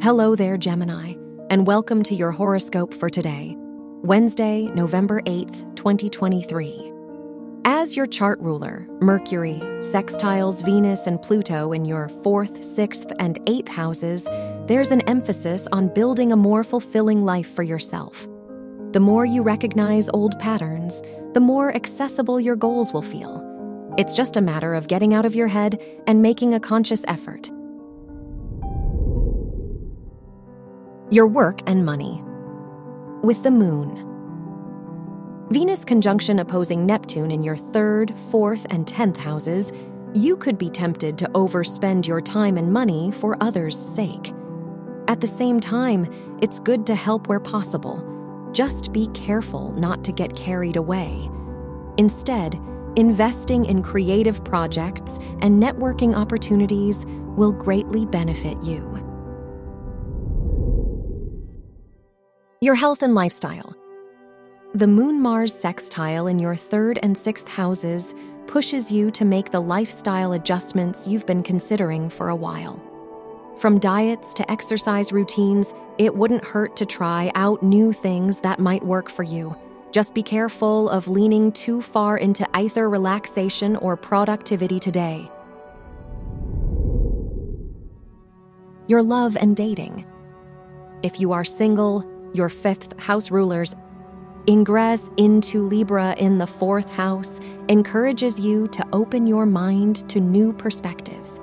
Hello there, Gemini, and welcome to your horoscope for today, Wednesday, November 8th, 2023. As your chart ruler, Mercury sextiles Venus and Pluto in your fourth, sixth, and eighth houses, there's an emphasis on building a more fulfilling life for yourself. The more you recognize old patterns, the more accessible your goals will feel. It's just a matter of getting out of your head and making a conscious effort. Your work and money. With the moon. Venus conjunction opposing Neptune in your third, fourth, and tenth houses, you could be tempted to overspend your time and money for others' sake. At the same time, it's good to help where possible. Just be careful not to get carried away. Instead, investing in creative projects and networking opportunities will greatly benefit you. Your health and lifestyle. The Moon Mars sextile in your third and sixth houses pushes you to make the lifestyle adjustments you've been considering for a while. From diets to exercise routines, it wouldn't hurt to try out new things that might work for you. Just be careful of leaning too far into either relaxation or productivity today. Your love and dating. If you are single, your fifth house rulers, ingress into Libra in the fourth house encourages you to open your mind to new perspectives.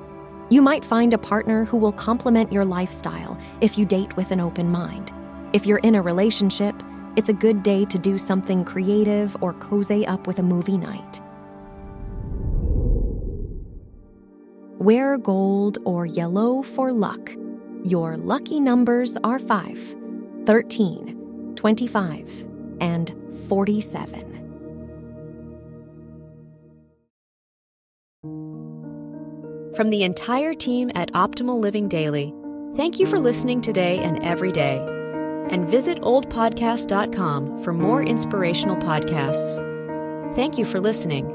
You might find a partner who will complement your lifestyle if you date with an open mind. If you're in a relationship, it's a good day to do something creative or cozy up with a movie night. Wear gold or yellow for luck. Your lucky numbers are 5, 13, 25, and 47. From the entire team at Optimal Living Daily, thank you for listening today and every day. And visit oldpodcast.com for more inspirational podcasts. Thank you for listening.